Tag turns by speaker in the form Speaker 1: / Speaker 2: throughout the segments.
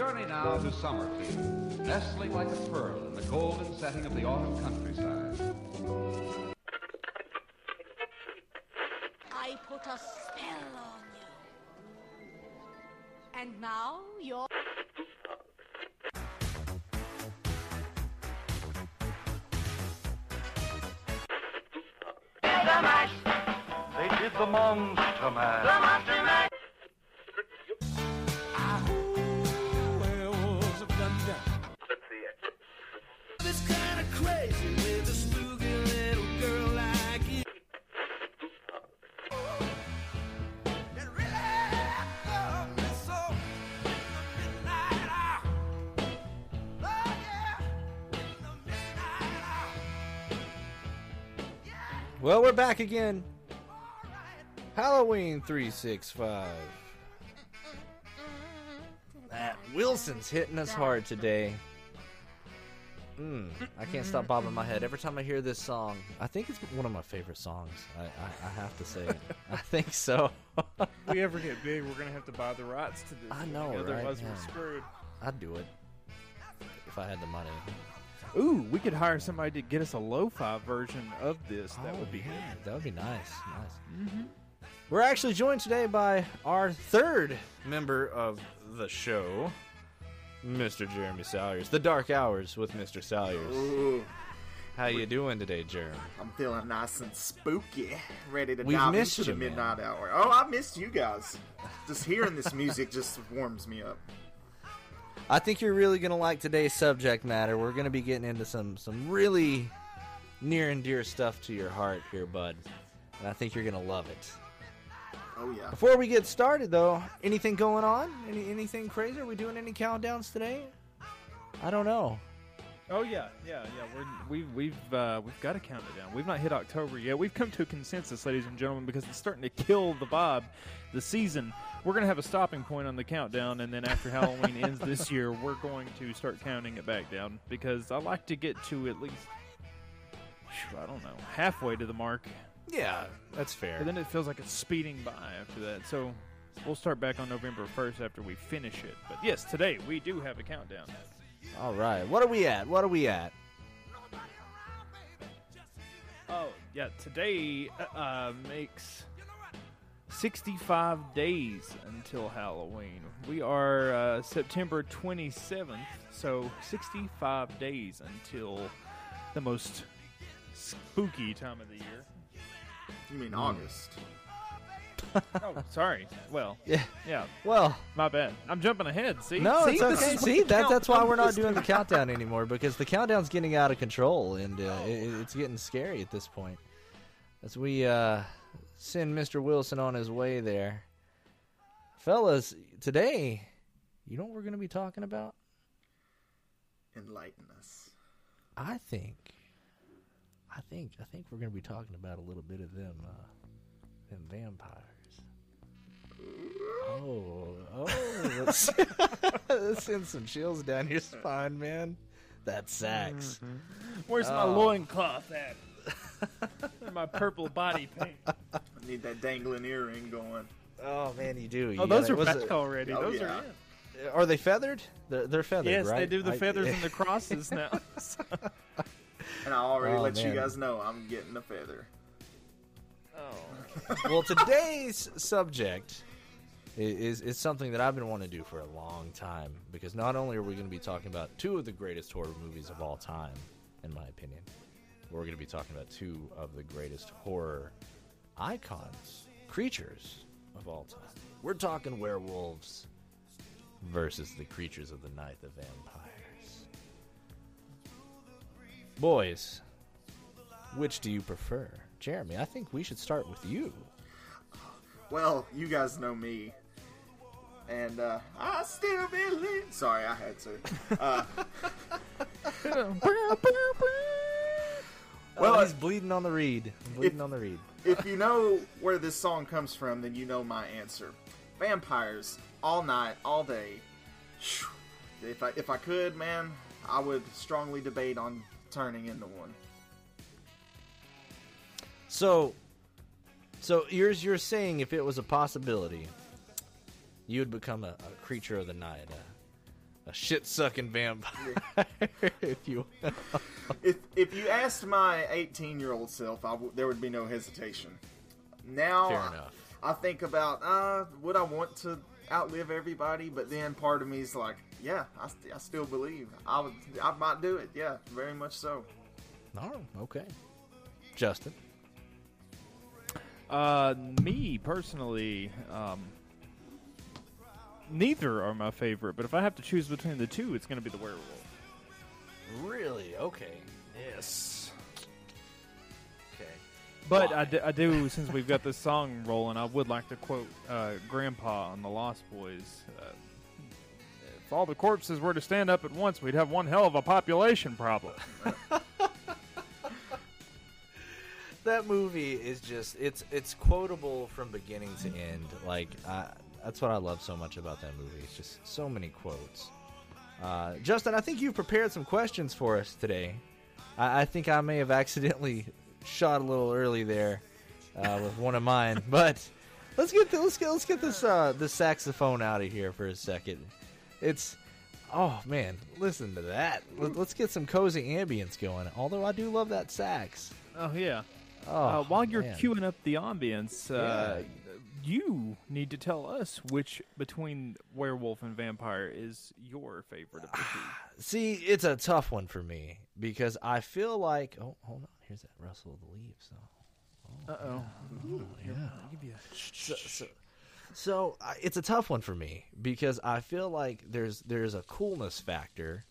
Speaker 1: journey now to Summerfield, nestling like a pearl in the golden setting of the autumn countryside.
Speaker 2: I put a spell on you. And now you're.
Speaker 3: They did the Monster Man.
Speaker 4: It's
Speaker 5: we're back again. Halloween 365. That Wilson's hitting us hard today. Mm, I can't stop bobbing my head every time I hear this song. I think it's one of my favorite songs. I, I, I have to say it. I think so.
Speaker 6: If we ever get big, we're gonna have to buy the rights to this.
Speaker 5: I
Speaker 6: thing,
Speaker 5: know, right?
Speaker 6: Otherwise,
Speaker 5: Yeah.
Speaker 6: we're screwed.
Speaker 5: I'd do it if I had the money.
Speaker 6: Ooh, we could hire somebody to get us a lo-fi version of this. That would oh, be
Speaker 5: Oh, yeah,
Speaker 6: good.
Speaker 5: That would be nice. Nice. Mm-hmm. We're actually joined today by our third member of the show, Mr. Jeremy Salyers. The Dark Hours with Mr. Salyers.
Speaker 7: Ooh,
Speaker 5: How you doing today, Jeremy?
Speaker 7: I'm feeling nice and spooky, ready to
Speaker 5: We've
Speaker 7: dive
Speaker 5: missed
Speaker 7: into the
Speaker 5: you, man.
Speaker 7: midnight hour. Oh, I missed you guys. Just hearing this music just warms me up.
Speaker 5: I think you're really gonna like today's subject matter. We're gonna be getting into some some really near and dear stuff to your heart here, bud. And I think you're gonna love it.
Speaker 7: Oh yeah.
Speaker 5: Before we get started, though, anything going on? Any anything crazy? Are we doing any countdowns today? I don't know.
Speaker 6: Oh yeah, yeah, yeah. We're, we've we've uh, we've got to count it down. We've not hit October yet. We've come to a consensus, ladies and gentlemen, because it's starting to kill the vibe, the season. We're gonna have a stopping point on the countdown, and then after Halloween ends this year, we're going to start counting it back down because I like to get to at least. phew, I don't know, halfway to the mark,
Speaker 5: Yeah, that's fair.
Speaker 6: and then it feels like it's speeding by after that. So we'll start back on November first after we finish it. But yes, today we do have a countdown.
Speaker 5: All right, what are we at? What are we at?
Speaker 6: Oh, yeah. Today uh, makes 65 days until Halloween. We are uh, September 27th, so 65 days until the most spooky time of the year.
Speaker 7: You mean. August?
Speaker 6: Oh, sorry. Well,
Speaker 5: Yeah.
Speaker 6: yeah,
Speaker 5: Well,
Speaker 6: my bad. I'm jumping ahead. See?
Speaker 5: no,
Speaker 6: See?
Speaker 5: it's
Speaker 6: This
Speaker 5: okay. See, that, that's why we're not doing the countdown anymore because the countdown's getting out of control and uh, it, it's getting scary at this point. As we uh, send Mr. Wilson on his way there, fellas, today, you know what we're going to be talking about?
Speaker 7: Enlighten us.
Speaker 5: I think, I think, I think we're going to be talking about a little bit of them, uh, them vampires. Oh, oh, let's, let's send some chills down your spine, man. That sax.
Speaker 6: Where's my
Speaker 5: Oh.
Speaker 6: loincloth at? My purple body paint.
Speaker 7: I need that dangling earring going.
Speaker 5: Oh man, you do. Oh, you
Speaker 6: Oh, those
Speaker 5: gotta-
Speaker 6: are
Speaker 5: was
Speaker 6: back
Speaker 5: it-
Speaker 6: already.
Speaker 7: Oh,
Speaker 6: those
Speaker 7: yeah.
Speaker 6: are in.
Speaker 5: Uh, are they feathered? They're, they're feathered,
Speaker 6: Yes,
Speaker 5: right?
Speaker 6: they do the
Speaker 5: I-
Speaker 6: feathers and the crosses now.
Speaker 7: And I already
Speaker 5: Oh,
Speaker 7: let
Speaker 5: man.
Speaker 7: you guys know I'm getting a feather.
Speaker 6: oh.
Speaker 5: well, today's subject is is something that I've been wanting to do for a long time because not only are we going to be talking about two of the greatest horror movies of all time, in my opinion, we're going to be talking about two of the greatest horror icons, creatures of all time. We're talking werewolves versus the creatures of the night, the vampires. Boys, which do you prefer? Jeremy, I think we should start with you.
Speaker 7: Well, you guys know me. And uh, I still believe. Sorry, I had to. Uh,
Speaker 5: Well, oh,
Speaker 7: Well,
Speaker 5: he's bleeding on the reed. Bleeding
Speaker 7: if-
Speaker 5: on the reed.
Speaker 7: if you know where this song comes from, then you know my answer. Vampires, all night, all day. If I if I could, man, I would strongly debate on turning into one.
Speaker 5: So, so you're you're saying if it was a possibility, you would become a, a creature of the night, a shit sucking vampire, if you.
Speaker 7: if if you asked my 18 year old self, I w- there would be no hesitation. Now,
Speaker 5: Fair enough.
Speaker 7: I think about uh, would I want to outlive everybody? But then part of me is like, yeah, I, st- I still believe I would. I might do it. Yeah, very much so.
Speaker 5: Oh, okay. Justin.
Speaker 6: Uh, me personally, um, neither are my favorite. But if I have to choose between the two, it's going to be the werewolf.
Speaker 5: Really? Okay. Yes. Okay.
Speaker 6: But
Speaker 5: Why?
Speaker 6: I do, since we've got this song rolling, I would like to quote uh, Grandpa on The Lost Boys. Uh, if all the corpses were to stand up at once, we'd have one hell of a population problem.
Speaker 5: that movie is just it's it's quotable from beginning to end. Like I, that's what I love so much about that movie. It's just so many quotes. Uh, Justin, I think you've prepared some questions for us today. I, I think I may have accidentally shot a little early there uh, with one of mine, but let's get the, let's get let's get this uh, this saxophone out of here for a second. It's oh man, listen to that. Let, let's get some cozy ambience going. Although I do love that sax.
Speaker 6: Oh, yeah.
Speaker 5: Oh,
Speaker 6: uh, while you're
Speaker 5: man.
Speaker 6: queuing up the ambience, uh,
Speaker 5: Yeah.
Speaker 6: You need to tell us which between werewolf and vampire is your favorite of the two.
Speaker 5: See, it's a tough one for me because I feel like oh, hold on, here's that rustle of the leaves. So,
Speaker 6: Uh oh.
Speaker 5: yeah. So, so, so uh, it's a tough one for me because I feel like there's there's a coolness factor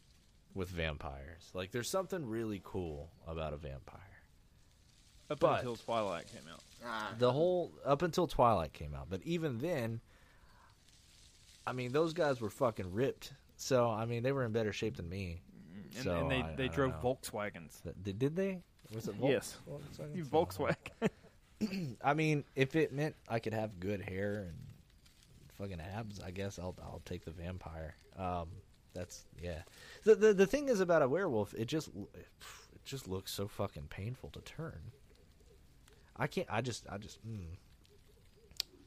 Speaker 5: with vampires. Like there's something really cool about a vampire.
Speaker 6: Up
Speaker 5: But-
Speaker 6: until Twilight came out.
Speaker 7: Ah,
Speaker 5: The whole up until Twilight came out, but even then, I mean, those guys were fucking ripped. So I mean, they were in better shape than me.
Speaker 6: And,
Speaker 5: So,
Speaker 6: and they,
Speaker 5: I-
Speaker 6: they
Speaker 5: I
Speaker 6: drove
Speaker 5: know.
Speaker 6: Volkswagens.
Speaker 5: Th- Did they? Was it Volks-
Speaker 6: Yes.
Speaker 5: Volkswagen?
Speaker 6: Volkswagen.
Speaker 5: I mean, if it meant I could have good hair and fucking abs, I guess I'll I'll take the vampire. Um, that's yeah. The, the the thing is about a werewolf, it just it just looks so fucking painful to turn. I can't. I just I just. Mm.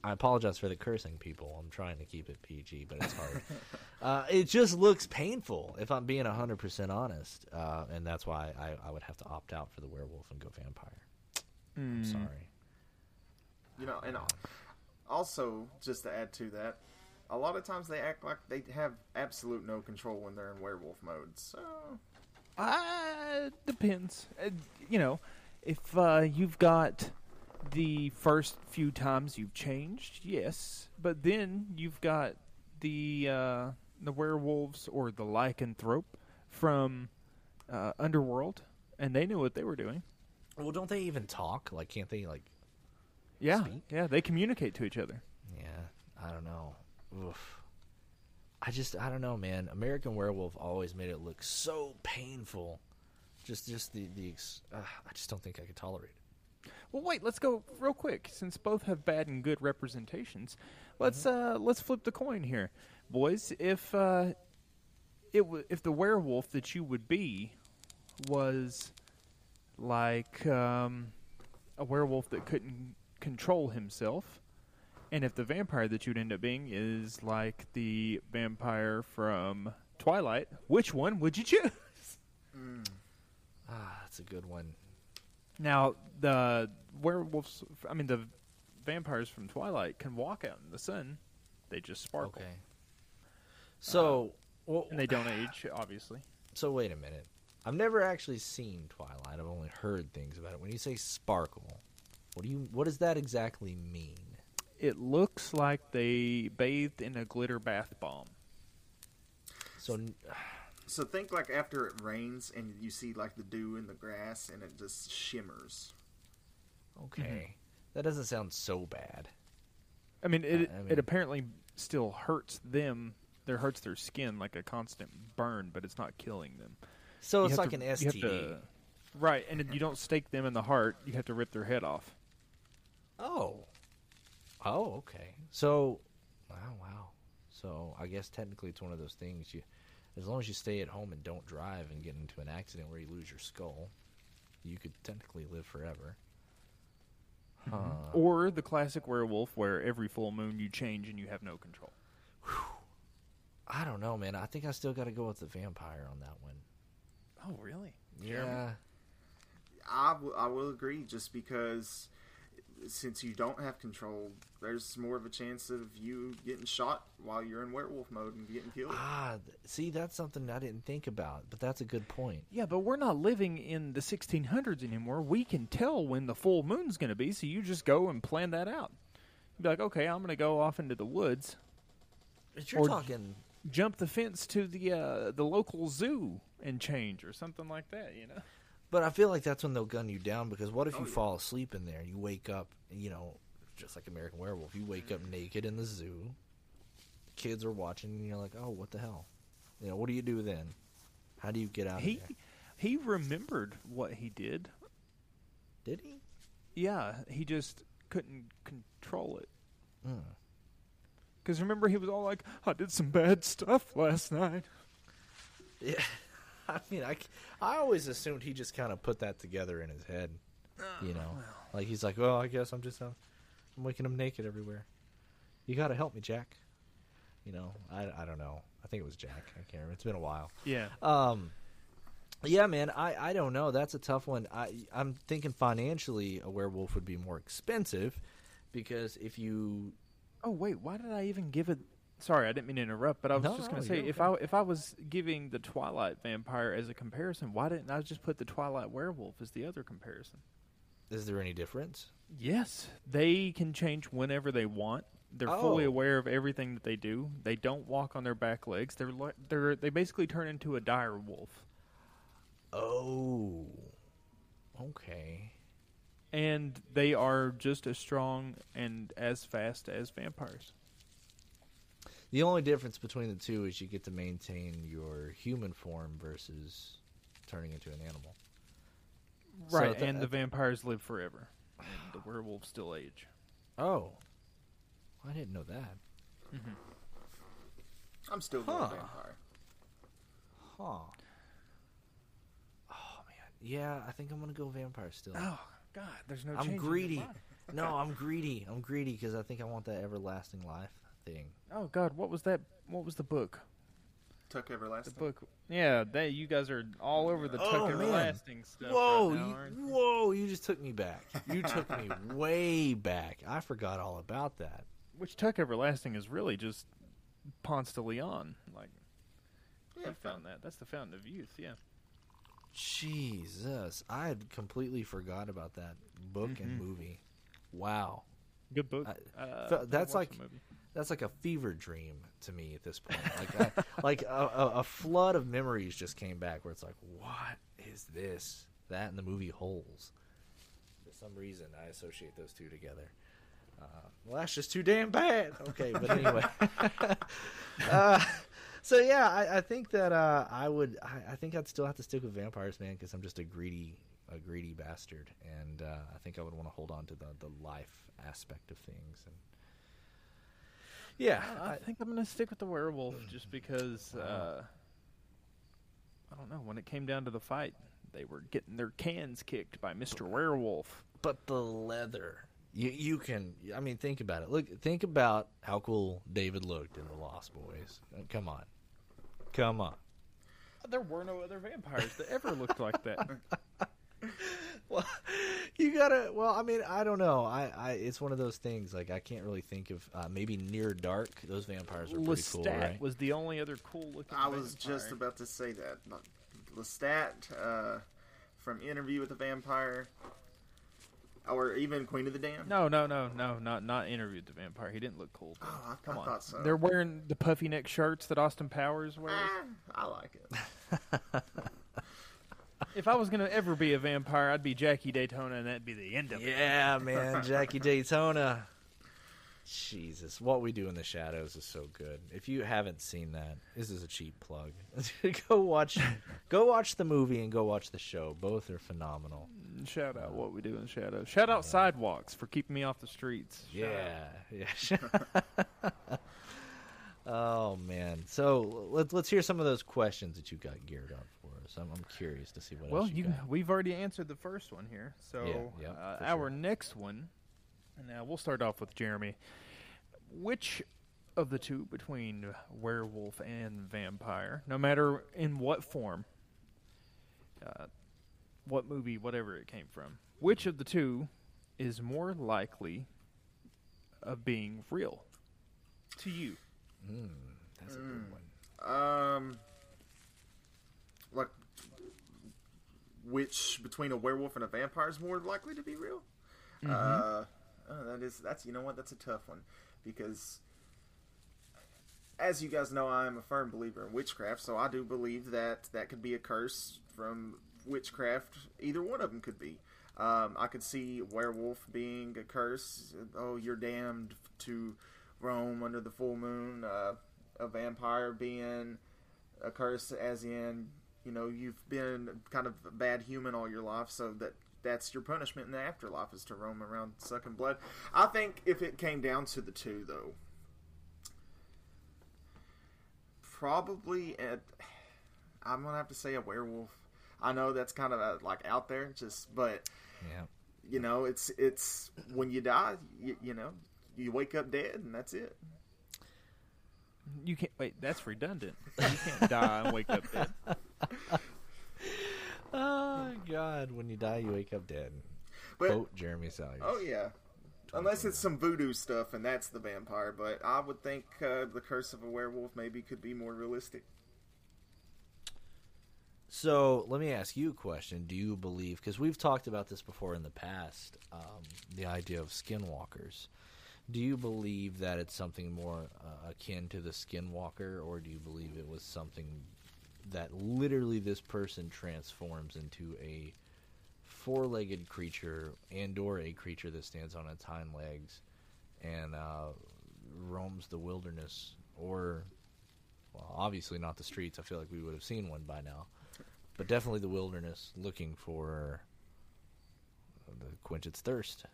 Speaker 5: I apologize for the cursing, people. I'm trying to keep it PG, but it's hard. uh, it just looks painful, if I'm being 100% honest. Uh, and that's why I, I would have to opt out for the werewolf and go vampire. I'm sorry.
Speaker 7: You know, and also just to add to that, a lot of times they act like they have absolute no control when they're in werewolf mode. So
Speaker 6: Uh, depends. Uh, you know, if uh, you've got the first few times you've changed, yes, but then you've got the uh, the werewolves or the lycanthrope from uh, Underworld, and they knew what they were doing.
Speaker 5: Well, don't they even talk? Like, can't they, like,
Speaker 6: Yeah,
Speaker 5: Speak?
Speaker 6: yeah, they communicate to each other.
Speaker 5: yeah, I don't know. Oof. I just, I don't know, man. American Werewolf always made it look so painful. Just, just the, the, ex- uh, I just don't think I could tolerate it.
Speaker 6: Well, wait, let's go real quick. Since both have bad and good representations, let's uh, let's flip the coin here, boys. If uh, it w- if the werewolf that you would be was like um, a werewolf that couldn't control himself, and if the vampire that you'd end up being is like the vampire from Twilight, which one would you choose?
Speaker 5: Ah, that's a good one.
Speaker 6: Now, the werewolves, I mean, the vampires from Twilight can walk out in the sun. They just sparkle.
Speaker 5: Okay. So, uh, well,
Speaker 6: And they don't age, obviously.
Speaker 5: so wait a minute. I've never actually seen Twilight. I've only heard things about it. When you say sparkle, what do you, what does that exactly mean?
Speaker 6: It looks like they bathed in a glitter bath bomb.
Speaker 5: So,
Speaker 7: so think like after it rains and you see like the dew in the grass and it just shimmers.
Speaker 5: okay, mm-hmm. that doesn't sound so bad.
Speaker 6: I mean, it,
Speaker 5: I mean-
Speaker 6: it apparently still hurts them. It hurts their skin like a constant burn, but it's not killing them.
Speaker 5: So
Speaker 6: You
Speaker 5: it's like
Speaker 6: to-
Speaker 5: an
Speaker 6: you
Speaker 5: STD.
Speaker 6: to- right, and you don't stake them in the heart. You have to rip their head off.
Speaker 5: Oh. Oh, okay. So, wow, wow. So I guess technically it's one of those things. You, as long as you stay at home and don't drive and get into an accident where you lose your skull, you could technically live forever. Huh.
Speaker 6: Or the classic werewolf, where every full moon you change and you have no control.
Speaker 5: I don't know, man. I think I still got to go with the vampire on that one.
Speaker 6: Oh, really?
Speaker 5: Yeah.
Speaker 7: I, w- I will agree, just because since you don't have control, there's more of a chance of you getting shot while you're in werewolf mode and getting killed.
Speaker 5: Ah, th- see, that's something I didn't think about, but that's a good point.
Speaker 6: Yeah, but we're not living in the 1600s anymore. We can tell when the full moon's going to be, so you just go and plan that out. You'd be like, okay, I'm going to go off into the woods,
Speaker 5: But you're
Speaker 6: Or-
Speaker 5: talking.
Speaker 6: jump the fence to the uh, the local zoo, and change or something like that. You know?
Speaker 5: But I feel like that's when they'll gun you down because what if
Speaker 7: Oh,
Speaker 5: you
Speaker 7: yeah.
Speaker 5: fall asleep in there? And you wake up, you know, just like American Werewolf. You wake up naked in the zoo. The kids are watching, and you're like, "Oh, what the hell?" You know, what do you do then? How do you get out
Speaker 6: He he remembered what he did.
Speaker 5: Did he?
Speaker 6: Yeah, he just couldn't control it.
Speaker 5: Hmm.
Speaker 6: Because remember, he was all like, "I did some bad stuff last night."
Speaker 5: Yeah. I mean, I, I always assumed he just kind of put that together in his head. You know, like he's like, "Well, I guess I'm just uh, I'm waking him naked everywhere." You got to help me, Jack. You know, I, I don't know. I think it was Jack. I can't remember. It's been a while.
Speaker 6: Yeah.
Speaker 5: Um, yeah, man. I, I don't know. That's a tough one. I I'm thinking financially, a werewolf would be more expensive because if you
Speaker 6: Oh wait, why did I even give it? Sorry, I didn't mean to interrupt, but I was
Speaker 5: No,
Speaker 6: just
Speaker 5: no,
Speaker 6: going to say if I if I was giving the Twilight vampire as a comparison, why didn't I just put the Twilight werewolf as the other comparison?
Speaker 5: is there any difference?
Speaker 6: Yes, they can change whenever they want. They're fully
Speaker 5: Oh.
Speaker 6: aware of everything that they do. They don't walk on their back legs. They're li- they're they basically turn into a dire wolf,
Speaker 5: Oh, okay.
Speaker 6: and they are just as strong and as fast as vampires.
Speaker 5: The only difference between the two is you get to maintain your human form versus turning into an animal. So
Speaker 6: Right,
Speaker 5: th-
Speaker 6: and the vampires live forever, and the werewolves still age.
Speaker 5: Oh, I didn't know that. Mm-hmm.
Speaker 7: I'm still going
Speaker 5: Huh.
Speaker 7: vampire.
Speaker 5: Huh. Oh man, yeah. I think I'm gonna go vampire still.
Speaker 6: Oh God, there's no.
Speaker 5: I'm greedy. no, I'm greedy. I'm greedy because I think I want that everlasting life thing.
Speaker 6: Oh God, what was that? What was the book?
Speaker 7: Tuck Everlasting.
Speaker 6: The book. Yeah, that you guys are all over the Tuck
Speaker 5: Oh, man.
Speaker 6: Everlasting stuff.
Speaker 5: Whoa,
Speaker 6: right now,
Speaker 5: you, whoa! You just took me back. You took me way back. I forgot all about that.
Speaker 6: Which Tuck Everlasting is really just Ponce de Leon. Like
Speaker 7: Yeah,
Speaker 6: he found that. That's the fountain of youth. Yeah.
Speaker 5: Jesus, I had completely forgot about that book and
Speaker 6: Mhm.
Speaker 5: movie. Wow,
Speaker 6: Good book.
Speaker 5: I-
Speaker 6: Uh,
Speaker 5: that's like-
Speaker 6: movie.
Speaker 5: That's like a fever dream to me at this point. Like, I, like a, a, flood of memories just came back where it's like, what is this? That and the movie Holes. For some reason, I associate those two together. Uh, well, that's just too damn bad. Okay, but anyway. uh, so yeah, I, I think that uh, I would. I, I think I'd still have to stick with vampires, man, because I'm just a greedy, a greedy bastard, and uh, I think I would want to hold on to the the life aspect of things. And yeah,
Speaker 6: I, I think I'm gonna stick with the werewolf just because. Uh, I don't know. When it came down to the fight, they were getting their cans kicked by Mister Werewolf.
Speaker 5: but the leather. You you can. I mean, think about it. Look, think about how cool David looked in the Lost Boys. Uh, Come on, come on.
Speaker 6: There were no other vampires that ever looked like that.
Speaker 5: Well, gotta. Well, I mean, I don't know. I, I it's one of those things. Like I can't really think of uh, maybe near dark. Those vampires are pretty cool,
Speaker 6: Lestat
Speaker 5: right?
Speaker 6: was the only other cool looking.
Speaker 7: I was just about to say that. Lestat uh, from Interview with the Vampire, or even Queen of the Damned.
Speaker 6: No, no, no, no, not not interviewed the vampire. He didn't look cool.
Speaker 7: Oh, I,
Speaker 6: Come
Speaker 7: I
Speaker 6: on,
Speaker 7: thought so.
Speaker 6: they're wearing the puffy neck shirts that Austin Powers wears.
Speaker 7: Ah, I like it.
Speaker 6: if I was gonna ever be a vampire, I'd be Jackie Daytona, and that'd be the end of it.
Speaker 5: Yeah, man, Jackie Daytona. Jesus, what we do in the shadows is so good. If you haven't seen that, this is a cheap plug. go watch, go watch the movie and go watch the show. Both are phenomenal.
Speaker 6: Shout out what we do in the shadows. Shout out sidewalks for keeping me off the streets. Shout
Speaker 5: Yeah,
Speaker 6: out.
Speaker 5: yeah. oh man, so let's let's hear some of those questions that you got geared up us. I'm, I'm curious to see what.
Speaker 6: Well,
Speaker 5: you,
Speaker 6: you we've already answered the first one here. So
Speaker 5: Yeah, yeah,
Speaker 6: uh, our
Speaker 5: sure.
Speaker 6: next one, and now we'll start off with Jeremy. Which of the two between werewolf and vampire, no matter in what form, uh, what movie, whatever it came from, which of the two is more likely of being real to you?
Speaker 5: That's a good one.
Speaker 7: Um, like which between a werewolf and a vampire is more likely to be real? Uh, oh, that is that's you know what that's a tough one because as you guys know, I am a firm believer in witchcraft, so I do believe that that could be a curse from witchcraft. Either one of them could be. Um, I could see werewolf being a curse. Oh, you're damned to roam under the full moon. Uh, a vampire being a curse, as in you know you've been kind of a bad human all your life, so that that's your punishment in the afterlife is to roam around sucking blood. I think if it came down to the two, though, probably at I'm gonna have to say a werewolf. I know that's kind of uh like out there, just but
Speaker 5: Yeah.
Speaker 7: you know it's it's when you die, you, you know you wake up dead and that's it.
Speaker 6: You can't wait. That's redundant. You can't die and wake up dead.
Speaker 5: Oh God! When you die, you wake up dead.
Speaker 7: But
Speaker 5: Quote Jeremy Salyers.
Speaker 7: Oh yeah. Unless it's some voodoo stuff and that's the vampire, but I would think uh, the curse of a werewolf maybe could be more realistic.
Speaker 5: So let me ask you a question. Do you believe? Because we've talked about this before in the past, um, the idea of skinwalkers. Do you believe that it's something more uh, akin to the skinwalker, or do you believe it was something that literally this person transforms into a four-legged creature and/or a creature that stands on its hind legs and uh, roams the wilderness, or well, obviously not the streets. I feel like we would have seen one by now but definitely the wilderness looking for the quench its thirst.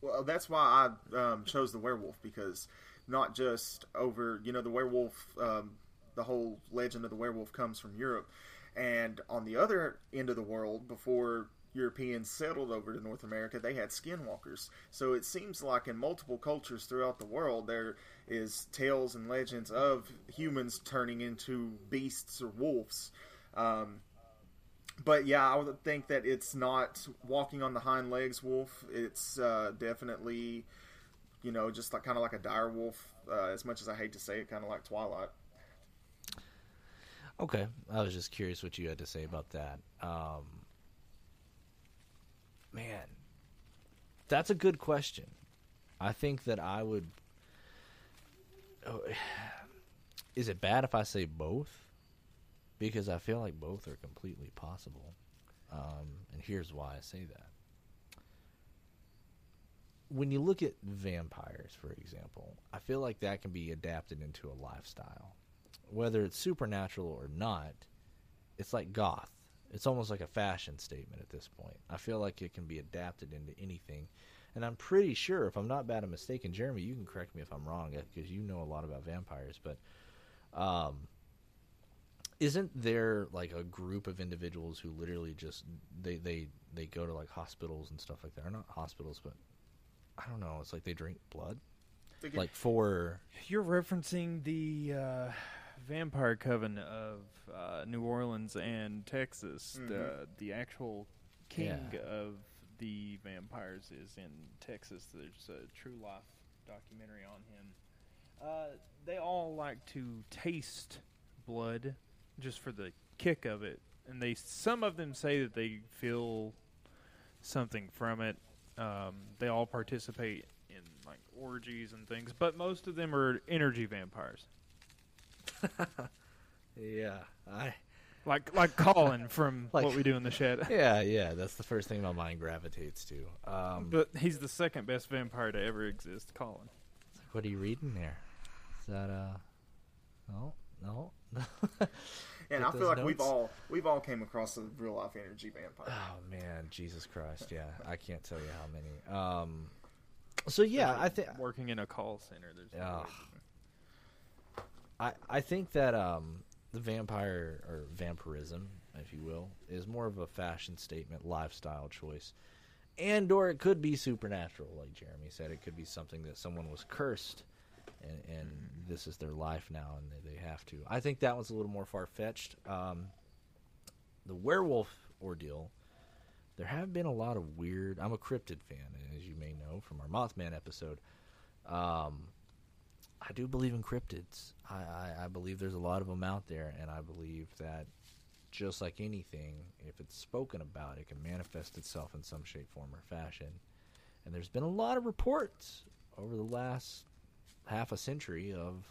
Speaker 7: Well, that's why I um, chose the werewolf because not just over, you know, the werewolf, um, the whole legend of the werewolf comes from Europe, and on the other end of the world, before Europeans settled over to North America, they had skinwalkers. So it seems like in multiple cultures throughout the world, there is tales and legends of humans turning into beasts or wolves. Um, but yeah, I would think that it's not walking on the hind legs wolf. It's uh, definitely, you know, just like kind of like a dire wolf. Uh, as much as I hate to say it, kind of like Twilight.
Speaker 5: Okay, I was just curious what you had to say about that. Um, man, that's a good question. I think that I would. Oh, is it bad if I say both? Because I feel like both are completely possible. Um, and here's why I say that. When you look at vampires, for example, I feel like that can be adapted into a lifestyle. Whether it's supernatural or not, it's like goth. It's almost like a fashion statement at this point. I feel like it can be adapted into anything. And I'm pretty sure, if I'm not bad at mistaken, Jeremy, you can correct me if I'm wrong because you know a lot about vampires. But um, isn't there like a group of individuals who literally just they they they go to like hospitals and stuff like that? Or not hospitals, but I don't know. It's like they drink blood, like for
Speaker 6: You're referencing the uh, vampire coven of uh, New Orleans and Texas. The, the actual king
Speaker 5: Yeah.
Speaker 6: of the vampires is in Texas. There's a true life documentary on him. Uh, they all like to taste blood just for the kick of it, and they some of them say that they feel something from it. Um, they all participate in like orgies and things, but most of them are energy vampires,
Speaker 5: yeah, I
Speaker 6: like like Colin from
Speaker 5: Like-
Speaker 6: What We Do in the Shed.
Speaker 5: yeah yeah. That's the first thing my mind gravitates to. Um,
Speaker 6: But he's the second best vampire to ever exist, Colin.
Speaker 5: what are you reading there? Is that uh? No no.
Speaker 7: and I feel
Speaker 5: those
Speaker 7: like we've all we've all came across a real life energy vampire.
Speaker 5: Oh man, Jesus Christ! Yeah, I can't tell you how many. Um, so yeah, I think
Speaker 6: Working in a call center, there's no
Speaker 5: Ugh.
Speaker 6: way.
Speaker 5: I I think that um the vampire or vampirism, if you will, is more of a fashion statement, lifestyle choice, and or it could be supernatural, like Jeremy said. It could be something that someone was cursed and, and this is their life now, and they, they have to. I think that one's a little more far fetched. Um, the werewolf ordeal. There have been a lot of weird. I'm a cryptid fan, as you may know from our Mothman episode. Um, I do believe in cryptids. I, I, I believe there's a lot of them out there, and I believe that just like anything, if it's spoken about, it can manifest itself in some shape, form, or fashion. And there's been a lot of reports over the last half a century of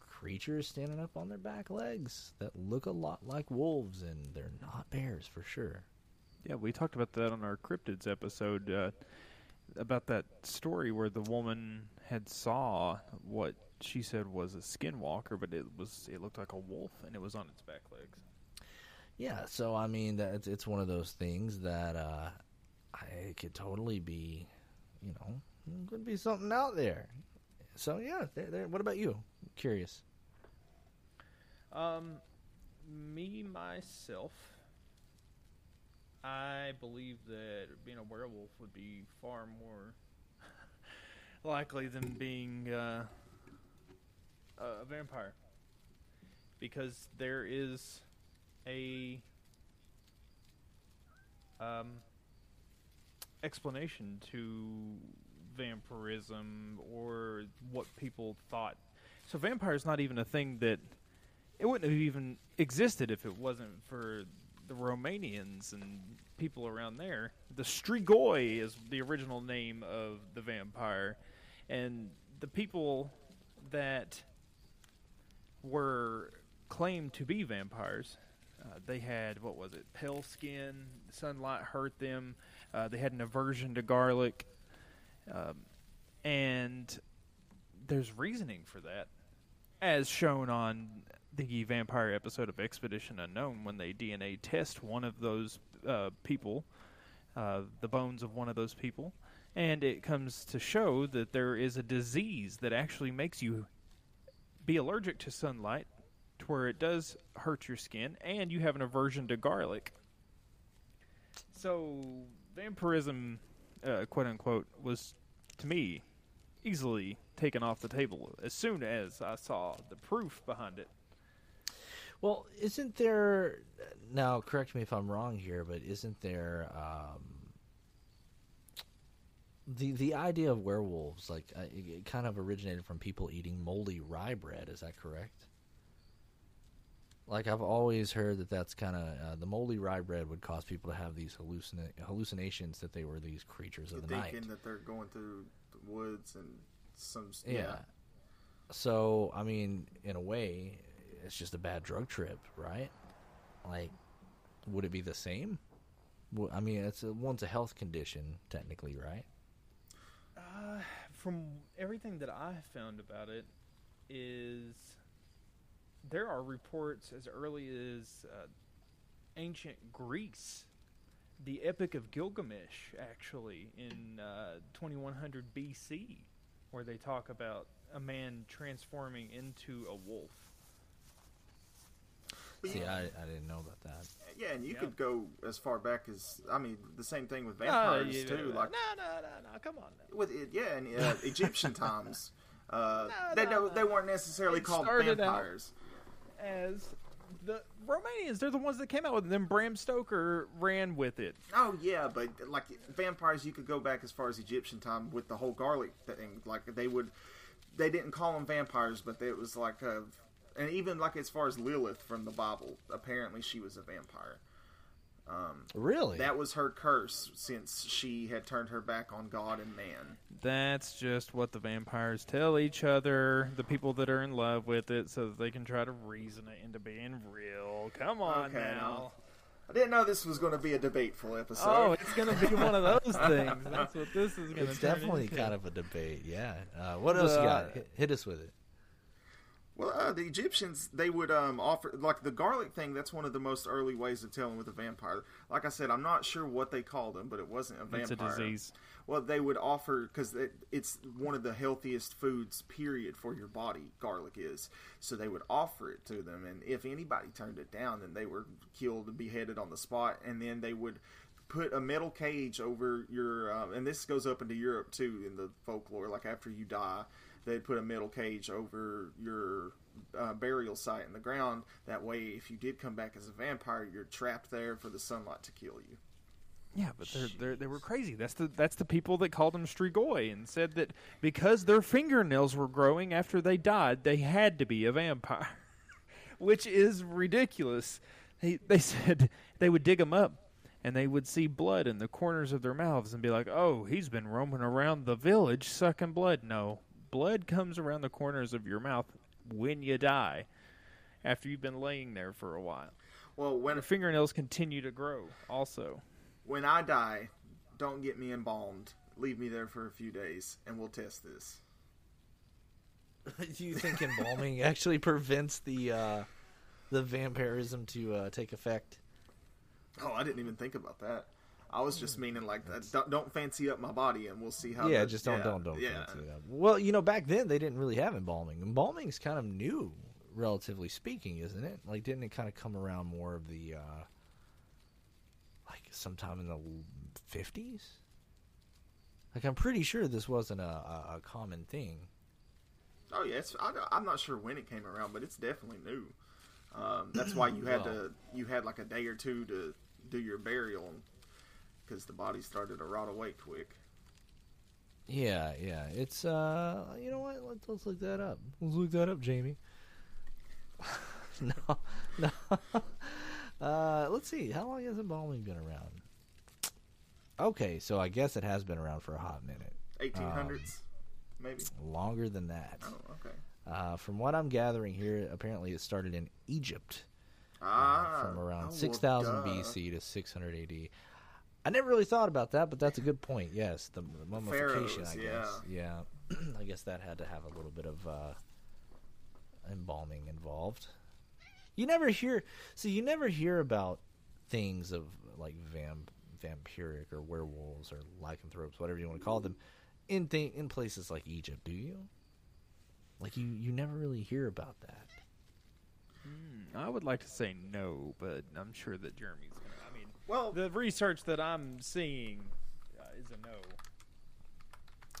Speaker 5: creatures standing up on their back legs that look a lot like wolves, and they're not bears for sure.
Speaker 6: Yeah, we talked about that on our cryptids episode uh, about that story where the woman had saw what she said was a skinwalker, but it was it looked like a wolf and it was on its back legs.
Speaker 5: Yeah, so I mean, that it's, it's one of those things that uh, I, it could totally be, you know, could be something out there. So yeah, there, there, what about you? curious.
Speaker 6: Um, me myself, I believe that being a werewolf would be far more likely than being uh, a vampire, because there is a um, explanation to vampirism or what people thought. So vampire is not even a thing that it wouldn't have even existed if it wasn't for the Romanians and people around there. The Strigoi is the original name of the vampire, and the people that were claimed to be vampires. Uh, they had what was it? Pale skin. Sunlight hurt them. Uh, they had an aversion to garlic, um, and there's reasoning for that, as shown on the vampire episode of Expedition Unknown when they DNA test one of those uh, people, uh, the bones of one of those people, and it comes to show that there is a disease that actually makes you be allergic to sunlight, to where it does hurt your skin, and you have an aversion to garlic. So vampirism, uh, quote unquote, was to me easily taken off the table as soon as I saw the proof behind it.
Speaker 5: Well, isn't there now? Correct me if I'm wrong here, but isn't there um, the the idea of werewolves? Like, uh, it, it kind of originated from people eating moldy rye bread. Is that correct? Like I've always heard that that's kind of uh, the moldy rye bread would cause people to have these hallucina- hallucinations that they were these creatures of the
Speaker 7: thinking
Speaker 5: night.
Speaker 7: that they're going through the woods and some
Speaker 5: Yeah. So, I mean, in a way, it's just a bad drug trip, right? Like, would it be the same? I mean, it's a, one's a health condition, technically, right?
Speaker 6: Uh, from everything that I found about it, is there are reports as early as uh, ancient Greece, the Epic of Gilgamesh, actually in uh, 2100 BC, where they talk about a man transforming into a wolf.
Speaker 7: But
Speaker 5: See,
Speaker 7: yeah,
Speaker 5: I, I didn't know about that.
Speaker 7: yeah, and you
Speaker 6: Yeah.
Speaker 7: could go as far back as I mean, the same thing with
Speaker 6: No,
Speaker 7: vampires
Speaker 6: you-
Speaker 7: too.
Speaker 6: no,
Speaker 7: Like
Speaker 6: no, no, no, no, come on. Now.
Speaker 7: with it, yeah, in uh, Egyptian times, uh,
Speaker 6: No,
Speaker 7: they
Speaker 6: no,
Speaker 7: don't, they weren't necessarily
Speaker 6: It
Speaker 7: called
Speaker 6: started out-
Speaker 7: vampires.
Speaker 6: As the Romanians, they're the ones that came out with it. Then Bram Stoker ran with it.
Speaker 7: Oh yeah, but like vampires, you could go back as far as Egyptian time with the whole garlic thing. Like they would, they didn't call them vampires, but it was like a, and even like as far as Lilith from the Bible, apparently she was a vampire.
Speaker 5: Really?
Speaker 7: That was her curse since she had turned her back on God and man.
Speaker 6: That's just what the vampires tell each other, the people that are in love with it, so that they can try to reason it into being real. Come on
Speaker 7: Okay,
Speaker 6: now.
Speaker 7: now. I didn't know this was going to be a debateful episode.
Speaker 6: Oh, it's going to be one of those things. That's what this is going to be.
Speaker 5: it's definitely kind of a debate, yeah. Uh, what else you
Speaker 6: Uh,
Speaker 5: got? Hit, hit us with it.
Speaker 7: Well, uh, the Egyptians they would um, offer like the garlic thing. That's one of the most early ways of telling with a vampire. Like I said, I'm not sure what they called them, but it wasn't a vampire.
Speaker 6: It's a disease.
Speaker 7: Well, they would offer because it, it's one of the healthiest foods, period, for your body. Garlic is so they would offer it to them, and if anybody turned it down, then they were killed and beheaded on the spot. And then they would put a metal cage over your, uh, and this goes up into Europe too in the folklore. Like after you die, they'd put a metal cage over your uh, burial site in the ground. That way, if you did come back as a vampire, you're trapped there for the sunlight to kill you.
Speaker 6: Yeah, but they're, they're, they were crazy. That's the that's the people that called them Strigoi and said that because their fingernails were growing after they died, they had to be a vampire, which is ridiculous. They they said they would dig them up and they would see blood in the corners of their mouths and be like, "Oh, he's been roaming around the village sucking blood." No, blood comes around the corners of your mouth when you die, after you've been laying there for a while.
Speaker 7: Well, when
Speaker 6: The fingernails continue to grow. Also,
Speaker 7: when I die, don't get me embalmed. Leave me there for a few days, and we'll test this.
Speaker 5: Do you think embalming actually prevents the uh, the vampirism to uh, take effect?
Speaker 7: Oh, I didn't even think about that. I was just meaning like that. Don't, don't fancy up my body, and we'll see how.
Speaker 5: yeah, just don't
Speaker 7: yeah,
Speaker 5: don't don't.
Speaker 7: Yeah,
Speaker 5: fancy it up. Well, you know, back then they didn't really have embalming. Embalming is kind of new, relatively speaking, isn't it? Like, didn't it kind of come around more of the uh, like sometime in the fifties? Like, I'm pretty sure this wasn't a, a, a common thing.
Speaker 7: Oh yeah, it's, I, I'm not sure when it came around, but it's definitely new. Um, that's why you had
Speaker 5: Well.
Speaker 7: to you had like a day or two to do your burial because the body started to rot away quick.
Speaker 5: Yeah, yeah. It's uh, you know what? Let's, let's look that up. Let's look that up, Jamie. no, no. Uh, let's see. How long has embalming been around? Okay, so I guess it has been around for a hot minute.
Speaker 7: 1800s, maybe.
Speaker 5: Longer than that.
Speaker 7: Oh, okay.
Speaker 5: Uh, from what I'm gathering here, apparently it started in Egypt
Speaker 7: Ah,
Speaker 5: from around
Speaker 7: oh, well,
Speaker 5: 6000
Speaker 7: duh.
Speaker 5: BC to 600 AD. I never really thought about that, but that's a good point. Yes, the, the mummification.
Speaker 7: Pharaohs,
Speaker 5: I guess. Yeah, I guess that had to have a little bit of uh, embalming involved. You never hear. See, you never hear about things of like vamp, vampiric or werewolves or lycanthropes, whatever you want to call them, in th- in places like Egypt. Do you? Like you, you never really hear about that.
Speaker 6: I would like to say no, but I'm sure that Jeremy's gonna. I mean,
Speaker 7: Well,
Speaker 6: the research that I'm seeing uh, is a no.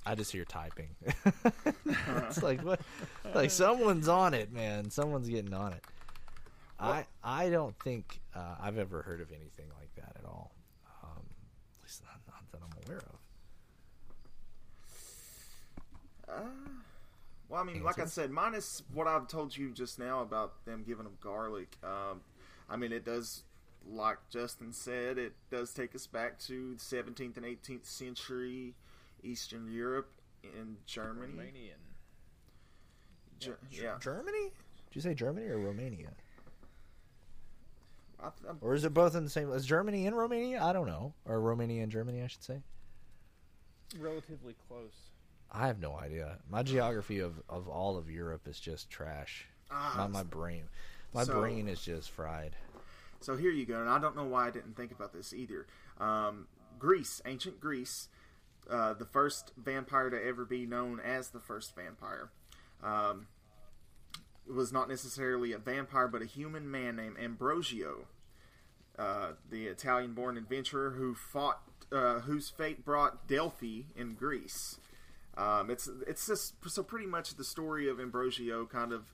Speaker 5: I just hear typing. it's like what? Like someone's on it, man. Someone's getting on it. I I don't think uh, I've ever heard of anything like that at all. Um, at least not, not that I'm aware of.
Speaker 7: Well, I mean, like I said, minus what I've told you just now about them giving them garlic. Um, I mean, it does, like Justin said, it does take us back to the 17th and 18th century Eastern Europe and Germany.
Speaker 6: Romanian.
Speaker 7: Ger- yeah,
Speaker 5: Germany? Did you say Germany or Romania?
Speaker 7: I,
Speaker 5: Or is it both in the same? Is Germany and Romania? I don't know. Or Romania and Germany, I should say.
Speaker 6: Relatively close.
Speaker 5: I have no idea. My geography of, of all of Europe is just trash.
Speaker 7: Ah,
Speaker 5: my, my brain, my
Speaker 7: so-
Speaker 5: brain is just fried.
Speaker 7: So here you go, and I don't know why I didn't think about this either. Um, Greece, ancient Greece, uh, the first vampire to ever be known as the first vampire, um, was not necessarily a vampire, but a human man named Ambrosio, uh, the Italian-born adventurer who fought, uh, whose fate brought Delphi in Greece. Um, it's it's just so pretty much the story of Ambrosio kind of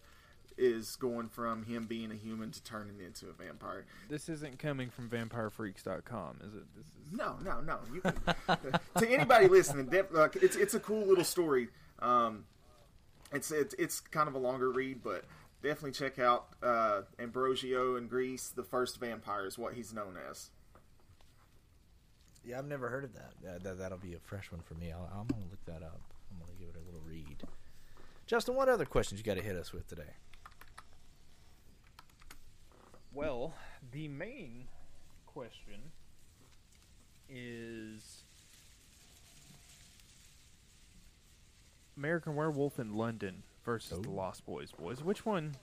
Speaker 7: is going from him being a human to turning into a vampire.
Speaker 6: This isn't coming from VampireFreaks.com, is it? This is
Speaker 7: No, no, no. You to anybody listening, def, it's it's a cool little story. Um, it's it's it's kind of a longer read, but definitely check out uh, Ambrosio in Greece. The first vampire is what he's known as.
Speaker 5: Yeah, I've never heard of that. that, that that'll be a fresh one for me. I'll, I'm gonna look that up. I'm gonna give it a little read. Justin, what other questions you got to hit us with today?
Speaker 6: Well, the main question is American Werewolf in London versus The
Speaker 5: Oh.
Speaker 6: Lost Boys. Boys, which one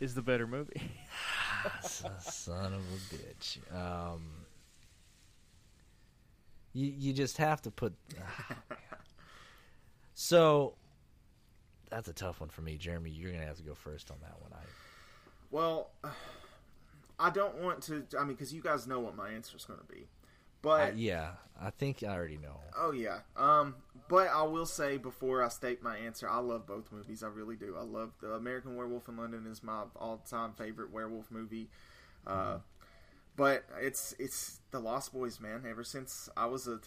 Speaker 6: is the better movie?
Speaker 5: Son of a bitch. Um, you you just have to put. so that's a tough one for me, Jeremy. You're gonna have to go first on that one. I
Speaker 7: Well, I don't want to. I mean, because you guys know what my answer is going to be, but
Speaker 5: Uh, yeah, I think I already know.
Speaker 7: Oh yeah. Um, but I will say before I state my answer, I love both movies. I really do. I love the American Werewolf in London is my all-time favorite werewolf movie. Uh, but it's it's the Lost Boys, man. Ever since I was a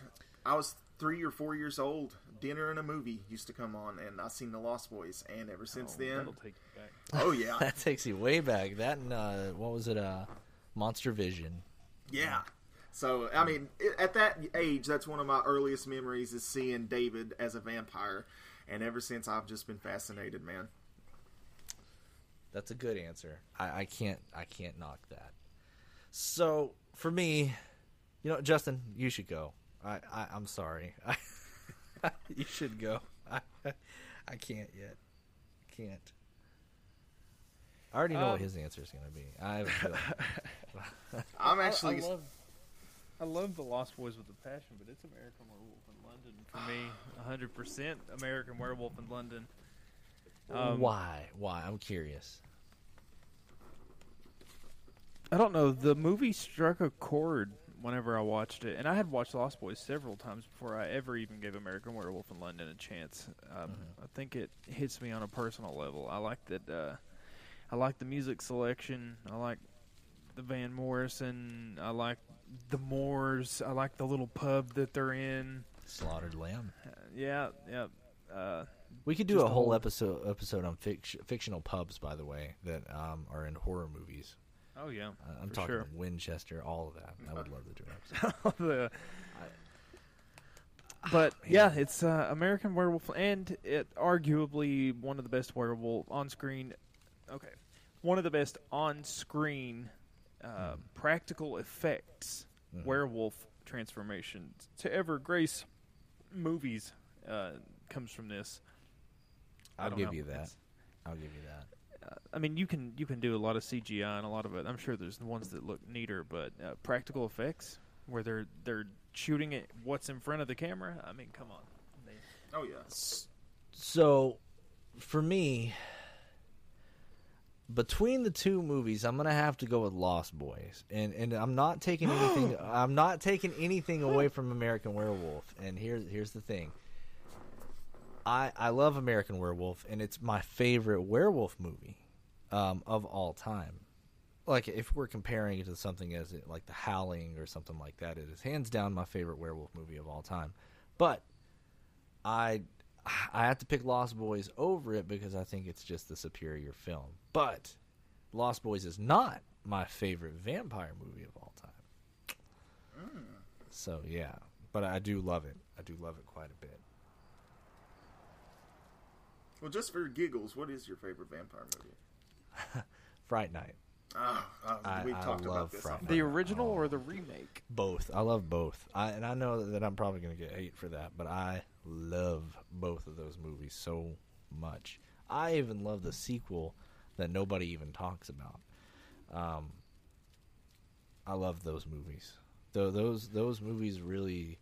Speaker 7: I was three or four years old, dinner and a movie used to come on, and I seen the Lost Boys, and ever since
Speaker 6: Oh,
Speaker 7: then,
Speaker 6: that'll take you back.
Speaker 7: oh yeah,
Speaker 5: that takes you way back. That and uh, what was it? Uh, Monster Vision.
Speaker 7: Yeah. So I mean, at that age, that's one of my earliest memories is seeing David as a vampire, and ever since I've just been fascinated, man.
Speaker 5: That's a good answer. I, I can't I can't knock that. So for me, you know, Justin, you should go. I, I I'm sorry. you should go. I I can't yet. Can't. I already know what
Speaker 6: Um,
Speaker 5: his answer is going to be. I have a feeling.
Speaker 7: I'm
Speaker 6: I-
Speaker 7: actually
Speaker 6: I, love, I love the Lost Boys with a passion, but it's American Werewolf in London for me. hundred percent American Werewolf in London. Um,
Speaker 5: Why? Why? I'm curious.
Speaker 6: I don't know. The movie struck a chord whenever I watched it, and I had watched Lost Boys several times before I ever even gave American Werewolf in London a chance. Um, I think it hits me on a personal level. I like that. Uh, I like the music selection. I like the Van Morrison. I like the Moors. I like the little pub that they're in.
Speaker 5: Slaughtered Lamb.
Speaker 6: Uh, yeah, yeah. Uh,
Speaker 5: We could do a whole
Speaker 6: whole-
Speaker 5: episode episode on fic- fictional pubs, by the way, that um, are in horror movies.
Speaker 6: oh yeah,
Speaker 5: Uh, I'm talking
Speaker 6: sure.
Speaker 5: Winchester, all of that. I would love to do an episode.
Speaker 6: but yeah, it's uh, American Werewolf, and it arguably one of the best werewolf on screen. Okay, one of the best on screen uh, practical effects werewolf transformations to ever grace movies uh, comes from this. I
Speaker 5: I'll give
Speaker 6: know.
Speaker 5: you that.
Speaker 6: It's-
Speaker 5: I'll give you that.
Speaker 6: uh, I mean, you can you can do a lot of CGI and a lot of it. I'm sure there's ones that look neater, but uh, practical effects where they're they're shooting at what's in front of the camera. I mean, come on. They-
Speaker 7: oh yeah.
Speaker 5: So, for me, between the two movies, I'm gonna have to go with Lost Boys, and and I'm not taking anything. I'm not taking anything away from American Werewolf. And here's here's the thing. I I love American Werewolf, and it's my favorite werewolf movie um, of all time. Like if we're comparing it to something as it, like The Howling or something like that, it is hands down my favorite werewolf movie of all time. But I I have to pick Lost Boys over it because I think it's just the superior film. But Lost Boys is not my favorite vampire movie of all time. So yeah, but I do love it. I do love it quite a bit.
Speaker 7: Well, just for giggles, what is your favorite vampire movie?
Speaker 5: Fright Night, ah, ah,
Speaker 7: Oh, oh,
Speaker 5: I-
Speaker 7: we've
Speaker 5: I
Speaker 7: talked
Speaker 5: love
Speaker 7: about this.
Speaker 5: Fright
Speaker 7: on
Speaker 6: The
Speaker 5: Oh.
Speaker 6: original or oh. the remake?
Speaker 5: both. I love both. I and I know that I'm probably going to get hate for that, but I love both of those movies so much. I even love the sequel that nobody even talks about. Um, I love those movies. Though those those movies really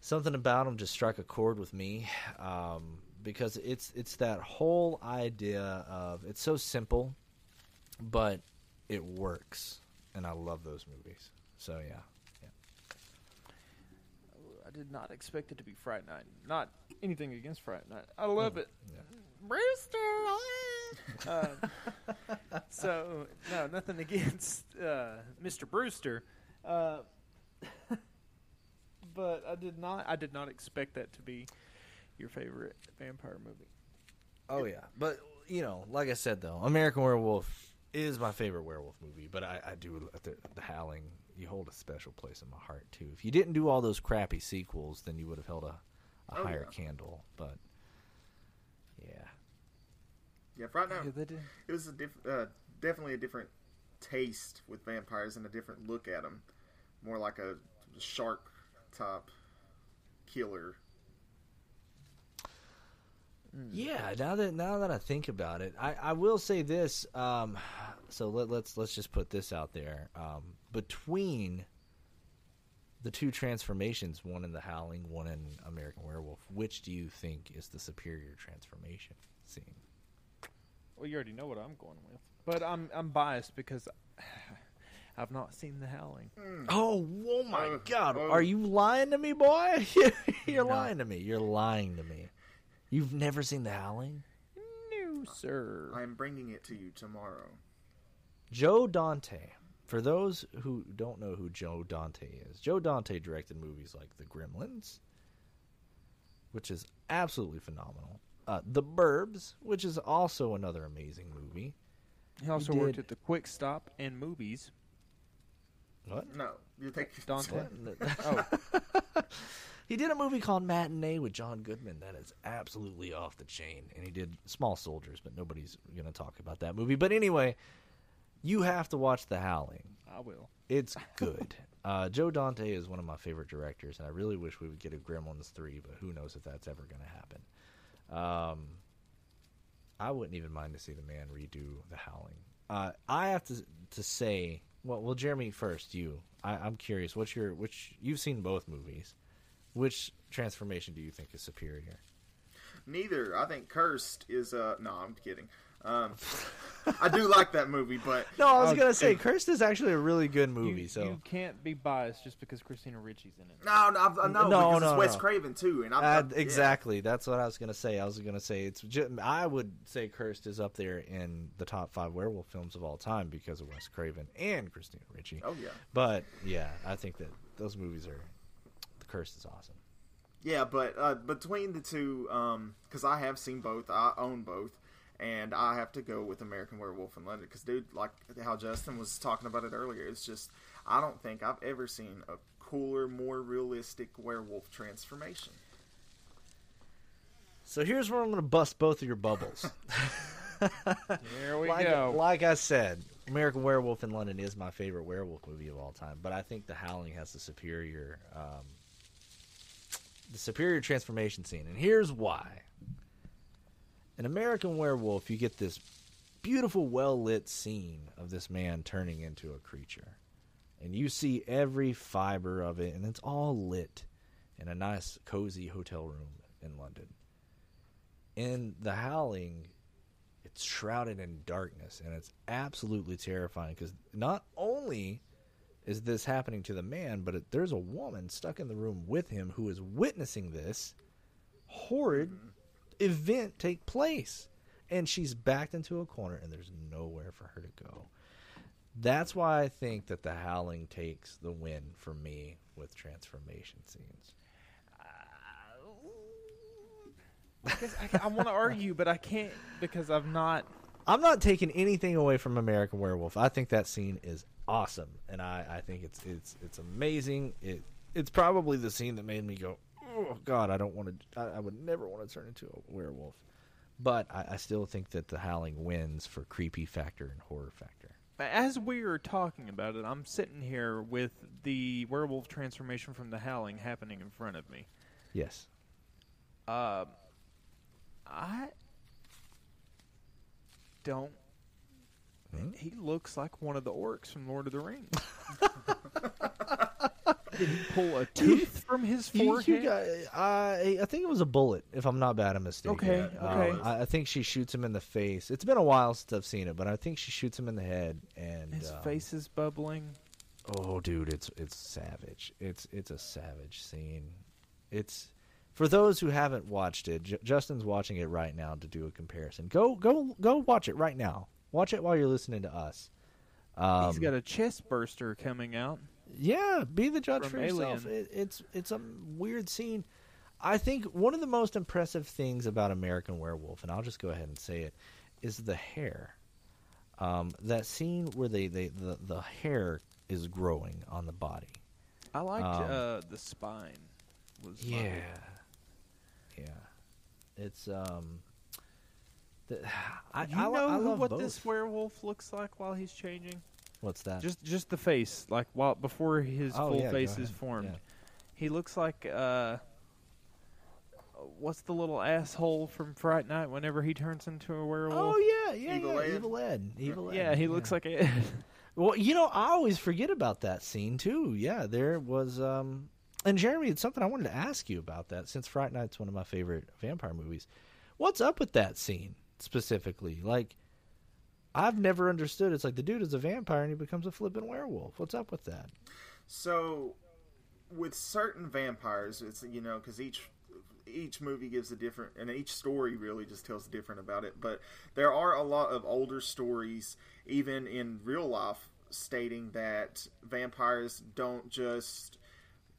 Speaker 5: something about them just struck a chord with me um, because it's it's that whole idea of it's so simple, but it works, and I love those movies. So yeah,
Speaker 6: did not expect it to be Fright Night. Not anything against Fright Night. I love it.
Speaker 5: yeah.
Speaker 6: Brewster. uh, so no, nothing against uh, Mr. Brewster. Uh, but I did not. I did not expect that to be your favorite vampire movie.
Speaker 5: Oh yeah, but you know, like I said though, American Werewolf is my favorite werewolf movie. But I, I do the, the Howling. You hold a special place in my heart too. If you didn't do all those crappy sequels, then you would have held a, a
Speaker 7: Oh,
Speaker 5: higher
Speaker 7: yeah.
Speaker 5: candle. But yeah,
Speaker 7: Yeah, right now
Speaker 6: Yeah,
Speaker 7: it was a diff- uh, definitely a different taste with vampires and a different look at them. More like a shark top killer.
Speaker 5: Yeah, now that now that I think about it, I, I will say this. Um, so let, let's let's just put this out there. Um, between the two transformations, one in The Howling, one in American Werewolf, which do you think is the superior transformation scene?
Speaker 6: Well, you already know what I'm going with, but I'm I'm biased because I've not seen The Howling.
Speaker 5: Oh, oh my
Speaker 7: Uh,
Speaker 5: God!
Speaker 7: uh.
Speaker 5: Are you lying to me, boy? You're lying to me. You're lying to me. You've never seen The Howling?
Speaker 6: No, sir.
Speaker 7: I'm bringing it to you tomorrow.
Speaker 5: Joe Dante. For those who don't know who Joe Dante is, Joe Dante directed movies like The Gremlins, which is absolutely phenomenal. Uh, the Burbs, which is also another amazing movie.
Speaker 6: He also
Speaker 5: He
Speaker 6: worked at the Quick Stop and movies.
Speaker 5: What?
Speaker 7: No, you think
Speaker 6: Dante.
Speaker 5: oh. he did a movie called Matinee with John Goodman that is absolutely off the chain. And he did Small Soldiers, but nobody's going to talk about that movie. But anyway, you have to watch The Howling.
Speaker 6: I will.
Speaker 5: It's good. uh, Joe Dante is one of my favorite directors, and I really wish we would get a Gremlins 3, but who knows if that's ever going to happen. Um, I wouldn't even mind to see the man redo The Howling. Uh, I have to to say, well, well, Jeremy, first you. I, I'm curious. What's your which? You've seen both movies. Which transformation do you think is superior?
Speaker 7: Neither. I think Cursed is. Uh, no, I'm kidding. Um, I do like that movie, but
Speaker 5: No, I was
Speaker 6: Oh,
Speaker 5: gonna say
Speaker 6: it-
Speaker 5: Cursed is actually a really good movie.
Speaker 6: you,
Speaker 5: so
Speaker 6: you can't be biased just because Christina Ricci's in it.
Speaker 7: no, no, I know
Speaker 5: No,
Speaker 7: because
Speaker 5: no,
Speaker 7: it's Wes
Speaker 5: no.
Speaker 7: Craven too, and I'm,
Speaker 5: Uh,
Speaker 7: I'm- yeah.
Speaker 5: exactly. That's what I was gonna say. I was gonna say it's. Ju- I would say Cursed is up there in the top five werewolf films of all time because of Wes Craven and Christina Ricci.
Speaker 7: Oh yeah,
Speaker 5: But yeah, I think that those movies are. The Cursed is awesome.
Speaker 7: yeah. But uh, between the two, because I have seen both, I own both, and I have to go with American Werewolf in London. Because dude, like how Justin was talking about it earlier, it's just I don't think I've ever seen a cooler, more realistic werewolf transformation.
Speaker 5: So here's where I'm gonna bust both of your bubbles.
Speaker 6: There we
Speaker 5: like,
Speaker 6: go.
Speaker 5: like I said, American Werewolf in London is my favorite werewolf movie of all time, but I think The Howling has the superior, um, the superior transformation scene, and here's why. In American Werewolf, you get this beautiful, well lit scene of this man turning into a creature, and you see every fiber of it, and it's all lit in a nice, cozy hotel room in London. In The Howling, it's shrouded in darkness and it's absolutely terrifying because not only is this happening to the man but it, there's a woman stuck in the room with him who is witnessing this horrid event take place and she's backed into a corner and there's nowhere for her to go that's why i think that the howling takes the win for me with transformation scenes
Speaker 6: uh, I, I, I want to argue, but I can't because I've not.
Speaker 5: I'm not taking anything away from American Werewolf. I think that scene is awesome, and I, I think it's it's it's amazing. It it's probably the scene that made me go, oh God, I don't want to. I, I would never want to turn into a werewolf. But I, I still think that the Howling wins for creepy factor and horror factor.
Speaker 6: As we are talking about it, I'm sitting here with the werewolf transformation from the Howling happening in front of me.
Speaker 5: Yes.
Speaker 6: Um, I don't.
Speaker 5: Hmm?
Speaker 6: He looks like one of the orcs from Lord of the Rings. Did he pull a tooth from his
Speaker 5: You- you
Speaker 6: forehead?
Speaker 5: got- I I think it was a bullet, if I'm not bad at mistaken.
Speaker 6: Okay,
Speaker 5: Um,
Speaker 6: okay.
Speaker 5: I, I think she shoots him in the face. It's been a while since I've seen it, but I think she shoots him in the head, and
Speaker 6: his
Speaker 5: um,
Speaker 6: face is bubbling.
Speaker 5: Oh, dude, it's it's savage. It's it's a savage scene. It's for those who haven't watched it. J- Justin's watching it right now to do a comparison. Go go go watch it right now. Watch it while you're listening to us. Um,
Speaker 6: He's got a chest burster coming out.
Speaker 5: Yeah, be the judge for yourself. It, it's it's a weird scene. I think one of the most impressive things about American Werewolf, and I'll just go ahead and say it, is the hair. Um, that scene where they, they the, the hair is growing on the body.
Speaker 6: I liked
Speaker 5: Um,
Speaker 6: uh, the spine. Was
Speaker 5: Yeah, yeah. It's um. The, I,
Speaker 6: You
Speaker 5: I,
Speaker 6: know
Speaker 5: I
Speaker 6: who- what
Speaker 5: both.
Speaker 6: this werewolf looks like while he's changing?
Speaker 5: What's that?
Speaker 6: Just just the face, like while before his
Speaker 5: Oh,
Speaker 6: full
Speaker 5: yeah,
Speaker 6: face is formed.
Speaker 5: Yeah.
Speaker 6: He looks like uh what's the little asshole from Fright Night whenever he turns into a werewolf?
Speaker 5: Oh yeah, yeah,
Speaker 7: Evil
Speaker 5: yeah.
Speaker 7: Ed?
Speaker 5: Evil Ed. Evil Ed.
Speaker 6: yeah, he looks like a
Speaker 5: Well, you know, I always forget about that scene too. Yeah, there was um and Jeremy, it's something I wanted to ask you about that since Fright Night's one of my favorite vampire movies. What's up with that scene specifically? Like I've never understood. It's like the dude is a vampire and he becomes a flippin' werewolf. What's up with that?
Speaker 7: So, with certain vampires, it's you know because each each movie gives a different, and each story really just tells different about it. But there are a lot of older stories, even in real life, stating that vampires don't just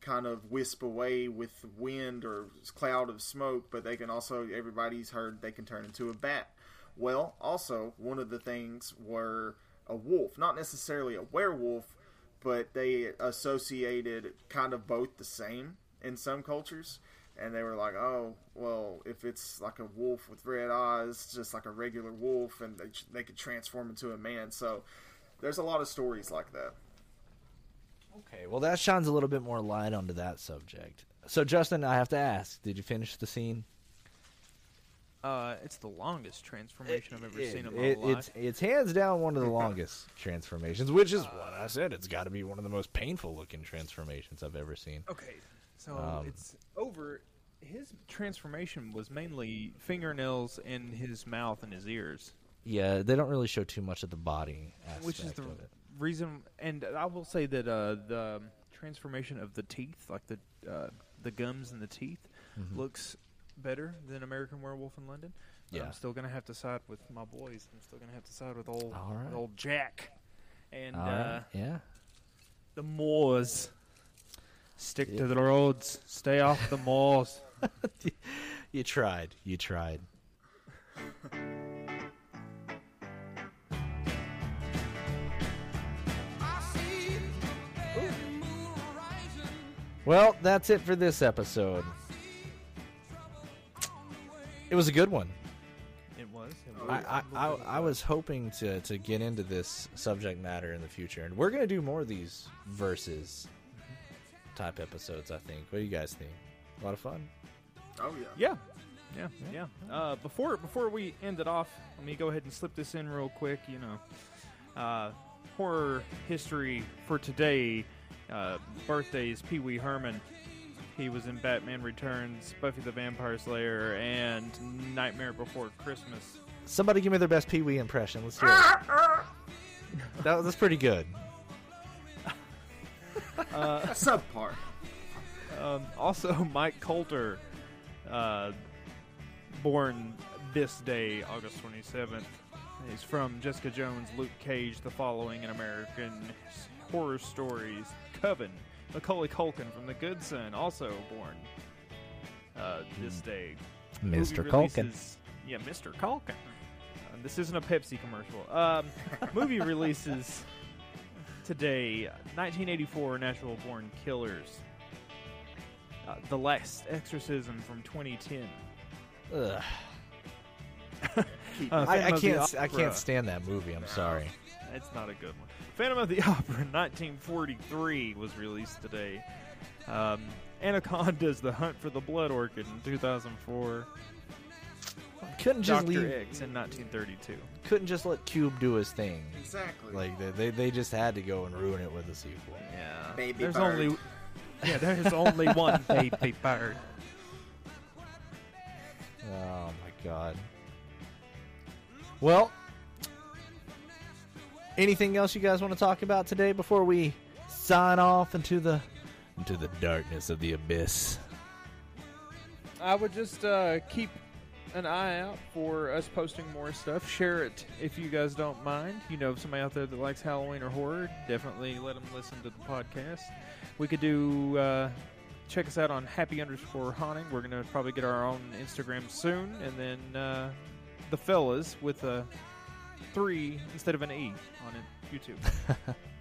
Speaker 7: kind of wisp away with wind or cloud of smoke, but they can also everybody's heard they can turn into a bat. Well, also one of the things were a wolf, not necessarily a werewolf, but they associated kind of both the same in some cultures. And they were like, oh, well, if it's like a wolf with red eyes, just like a regular wolf, and they, they could transform into a man. So there's a lot of stories like that.
Speaker 5: Okay, well that shines a little bit more light onto that subject. So Justin, I have to ask, did you finish the scene?
Speaker 6: Uh, it's the longest transformation I've ever
Speaker 5: It-
Speaker 6: seen in my
Speaker 5: it-
Speaker 6: life.
Speaker 5: It's it's hands down one of the longest transformations, which is what I said. It's got to be one of the most painful looking transformations I've ever seen.
Speaker 6: Okay, so
Speaker 5: Um,
Speaker 6: it's over. His transformation was mainly fingernails in his mouth and his ears,
Speaker 5: Yeah, they don't really show too much of the body aspect
Speaker 6: which is the
Speaker 5: of it.
Speaker 6: reason. And I will say that uh, the transformation of the teeth, like the uh, the gums and the teeth,
Speaker 5: Mm-hmm.
Speaker 6: looks better than American Werewolf in London. But
Speaker 5: Yeah.
Speaker 6: I'm still gonna have to side with my boys. I'm still gonna have to side with old
Speaker 5: All right.
Speaker 6: with old Jack and
Speaker 5: All
Speaker 6: uh,
Speaker 5: right, yeah.
Speaker 6: the moors. Stick to the roads. Stay off the moors.
Speaker 5: You tried. You tried. Well, that's it for this episode. It was a good one.
Speaker 6: It was.
Speaker 5: I, I, I, I was hoping to, to get into this subject matter in the future, and we're going to do more of these verses type episodes, I think. What do you guys think? A lot of fun?
Speaker 7: Oh yeah.
Speaker 6: Yeah, yeah, yeah. Uh, before before we end it off, let me go ahead and slip this in real quick. You know, uh, horror history for today. Uh, birthdays: Pee Wee Herman. He was in Batman Returns, Buffy the Vampire Slayer, and Nightmare Before Christmas.
Speaker 5: Somebody give me their best Pee Wee impression. Let's hear it. that, that's pretty good.
Speaker 7: Subpar.
Speaker 6: Um, also, Mike Colter, uh, born this day, August 27th. He's from Jessica Jones, Luke Cage, The Following, and American Horror Stories. Coven, Macaulay Culkin from The Good Son, also born uh, this day.
Speaker 5: Mr. Culkin.
Speaker 6: Yeah, Mr. Culkin. Uh, this isn't a Pepsi commercial. Um, movie releases today 1984 Natural Born Killers. Uh, the Last Exorcism from 2010.
Speaker 5: Ugh. I, I can't. I can't stand that movie. I'm sorry.
Speaker 6: It's not a good one. Phantom of the Opera 1943 was released today. Um, Anaconda's The Hunt for the Blood Orchid in 2004.
Speaker 5: Couldn't just
Speaker 6: Doctor
Speaker 5: leave.
Speaker 6: X in 1932.
Speaker 5: Couldn't just let Cube do his thing.
Speaker 7: Exactly.
Speaker 5: Like they, they, they just had to go and ruin it with a sequel.
Speaker 6: Yeah.
Speaker 7: Baby
Speaker 6: there's
Speaker 7: bird.
Speaker 6: only Yeah, there's only one baby bird.
Speaker 5: Oh my god. Well, anything else you guys want to talk about today before we sign off into the into the darkness of the abyss?
Speaker 6: I would just uh, keep an eye out for us posting more stuff. Share it if you guys don't mind. You know, if somebody out there that likes Halloween or horror, definitely let them listen to the podcast. We could do. Uh, check us out on happy underscore haunting. We're gonna probably get our own Instagram soon, and then uh, the fellas with a three instead of an e on it, YouTube.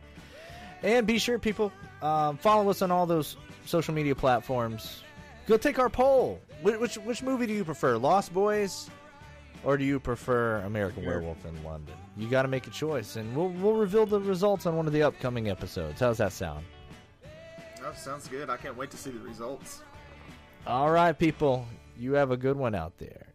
Speaker 5: And be sure, people, um, follow us on all those social media platforms. Go take our poll. Which, which which movie do you prefer, Lost Boys, or do you prefer American Werewolf in London? You got to make a choice, and we'll we'll reveal the results on one of the upcoming episodes. How's that sound?
Speaker 7: That sounds good. I can't wait to see the results.
Speaker 5: All right, people, you have a good one out there.